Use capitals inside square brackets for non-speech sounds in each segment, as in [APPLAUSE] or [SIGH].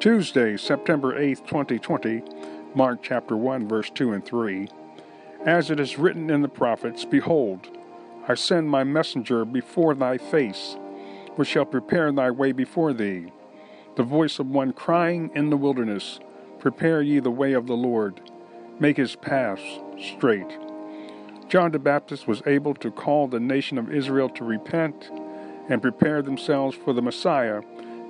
Tuesday, September 8th, 2020, Mark chapter 1, verse 2 and 3. As it is written in the prophets, Behold, I send my messenger before thy face, which shall prepare thy way before thee. The voice of one crying in the wilderness, Prepare ye the way of the Lord, make his paths straight. John the Baptist was able to call the nation of Israel to repent and prepare themselves for the Messiah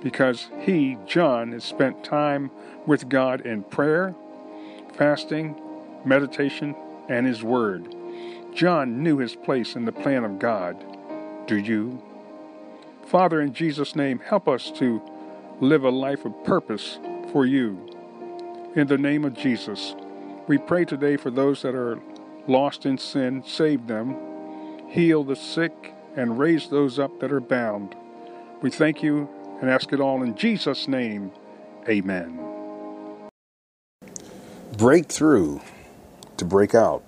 because he, John, has spent time with God in prayer, fasting, meditation, and his word. John knew his place in the plan of God. Do you? Father, in Jesus' name, help us to live a life of purpose for you. In the name of Jesus, we pray today for those that are lost in sin, save them, heal the sick, and raise those up that are bound. We thank you and ask it all in Jesus' name. Amen. Breakthrough to break out.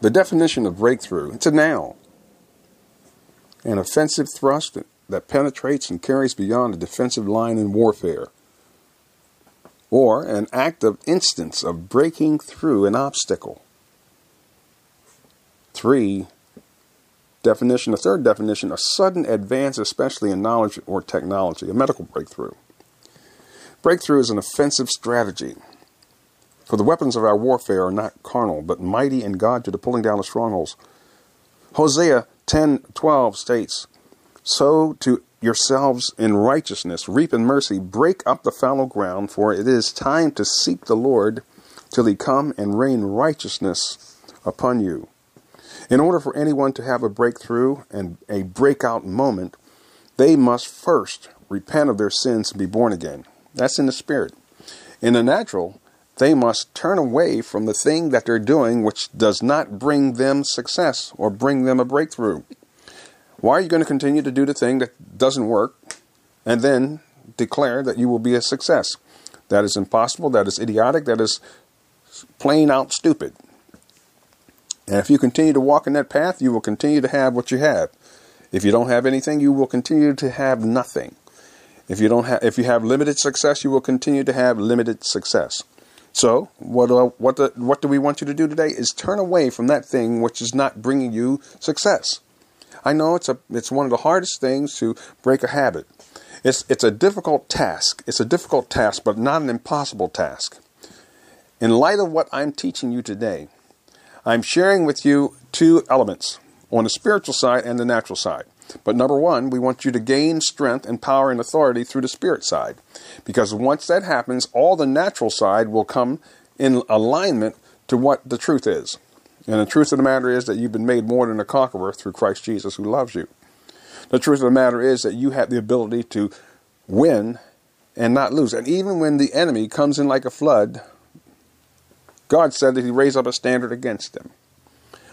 The definition of breakthrough, it's a noun. An offensive thrust that penetrates and carries beyond a defensive line in warfare. Or an active instance of breaking through an obstacle. Three, Definition, the third definition, a sudden advance, especially in knowledge or technology, a medical breakthrough. Breakthrough is an offensive strategy. For the weapons of our warfare are not carnal, but mighty in God to the pulling down of strongholds. Hosea 10:12 states, "Sow to yourselves in righteousness, reap in mercy, break up the fallow ground, for it is time to seek the Lord till he come and rain righteousness upon you." In order for anyone to have a breakthrough and a breakout moment, they must first repent of their sins and be born again. That's in the spirit. In the natural, they must turn away from the thing that they're doing which does not bring them success or bring them a breakthrough. Why are you going to continue to do the thing that doesn't work and then declare that you will be a success? That is impossible, that is idiotic, that is plain out stupid. And if you continue to walk in that path, you will continue to have what you have. If you don't have anything, you will continue to have nothing. If you don't have, if you have limited success, you will continue to have limited success. So, what uh, what the, what do we want you to do today? Is turn away from that thing which is not bringing you success. I know it's a it's one of the hardest things to break a habit. It's it's a difficult task. It's a difficult task, but not an impossible task. In light of what I'm teaching you today, I'm sharing with you two elements on the spiritual side and the natural side. But number one, we want you to gain strength and power and authority through the spirit side. Because once that happens, all the natural side will come in alignment to what the truth is. And the truth of the matter is that you've been made more than a conqueror through Christ Jesus who loves you. The truth of the matter is that you have the ability to win and not lose. And even when the enemy comes in like a flood, God said that He raised up a standard against them.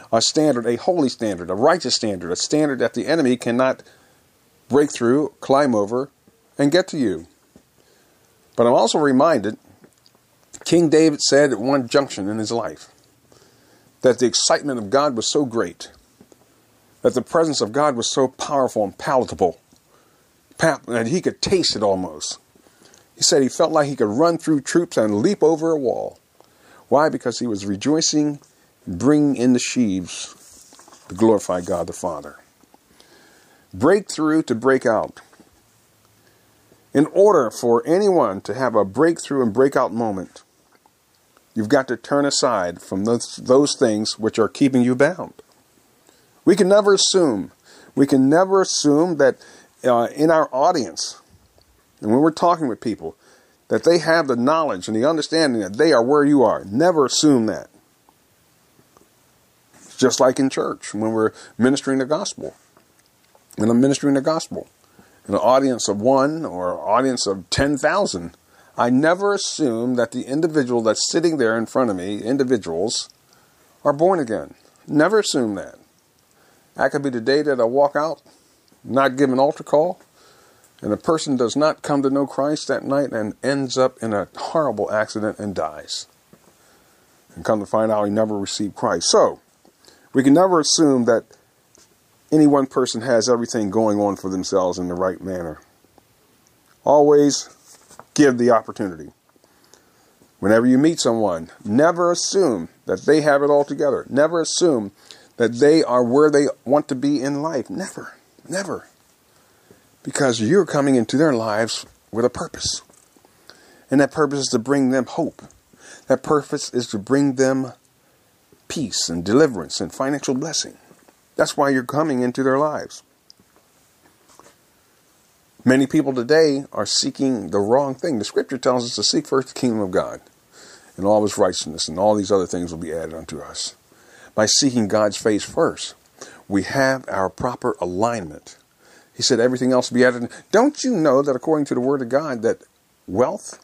A standard, a holy standard, a righteous standard, a standard that the enemy cannot break through, climb over, and get to you. But I'm also reminded King David said at one junction in his life that the excitement of God was so great, that the presence of God was so powerful and palatable, that he could taste it almost. He said he felt like he could run through troops and leap over a wall. Why? Because he was rejoicing, bringing in the sheaves to glorify God the Father. Breakthrough to break out. In order for anyone to have a breakthrough and breakout moment, you've got to turn aside from those, those things which are keeping you bound. We can never assume, we can never assume that uh, in our audience, and when we're talking with people, that they have the knowledge and the understanding that they are where you are. Never assume that. Just like in church when we're ministering the gospel. When I'm ministering the gospel, in an audience of one or an audience of 10,000, I never assume that the individual that's sitting there in front of me, individuals, are born again. Never assume that. That could be the day that I walk out, not give an altar call, and a person does not come to know Christ that night and ends up in a horrible accident and dies. And come to find out he never received Christ. So, we can never assume that any one person has everything going on for themselves in the right manner. Always give the opportunity. Whenever you meet someone, never assume that they have it all together. Never assume that they are where they want to be in life. Never, never. Because you're coming into their lives with a purpose. And that purpose is to bring them hope. That purpose is to bring them peace and deliverance and financial blessing. That's why you're coming into their lives. Many people today are seeking the wrong thing. The scripture tells us to seek first the kingdom of God and all his righteousness, and all these other things will be added unto us. By seeking God's face first, we have our proper alignment. He said everything else be added. Don't you know that according to the word of God that wealth,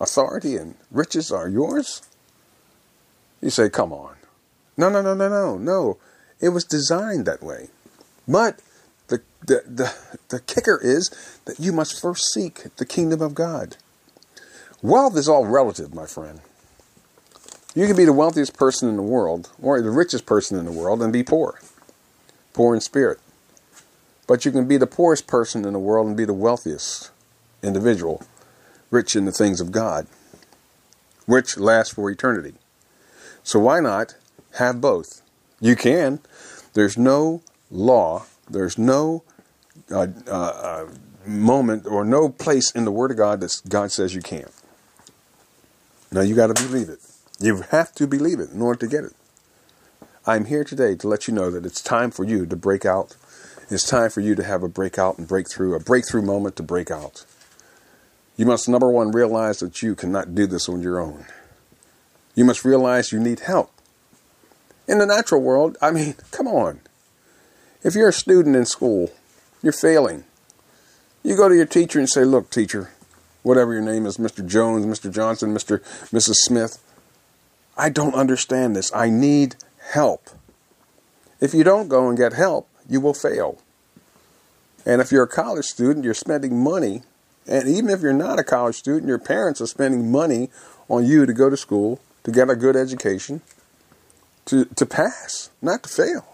authority, and riches are yours? You say, come on. No, no, no, no, no, no. It was designed that way. But the, the, the, the kicker is that you must first seek the kingdom of God. Wealth is all relative, my friend. You can be the wealthiest person in the world or the richest person in the world and be poor, poor in spirit. But you can be the poorest person in the world and be the wealthiest individual, rich in the things of God, which lasts for eternity. So why not have both? You can. There's no law, there's no uh, uh, uh, moment or no place in the Word of God that God says you can't. Now you got to believe it. You have to believe it in order to get it. I'm here today to let you know that it's time for you to break out. It's time for you to have a breakout and breakthrough, a breakthrough moment to break out. You must, number one, realize that you cannot do this on your own. You must realize you need help. In the natural world, I mean, [LAUGHS] come on. If you're a student in school, you're failing. You go to your teacher and say, Look, teacher, whatever your name is, Mr. Jones, Mr. Johnson, Mr. Mrs. Smith, I don't understand this. I need help. If you don't go and get help, you will fail. And if you're a college student, you're spending money. And even if you're not a college student, your parents are spending money on you to go to school, to get a good education, to, to pass, not to fail.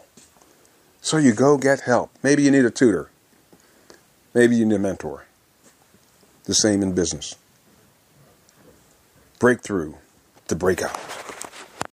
So you go get help. Maybe you need a tutor. Maybe you need a mentor. The same in business. Breakthrough to break out.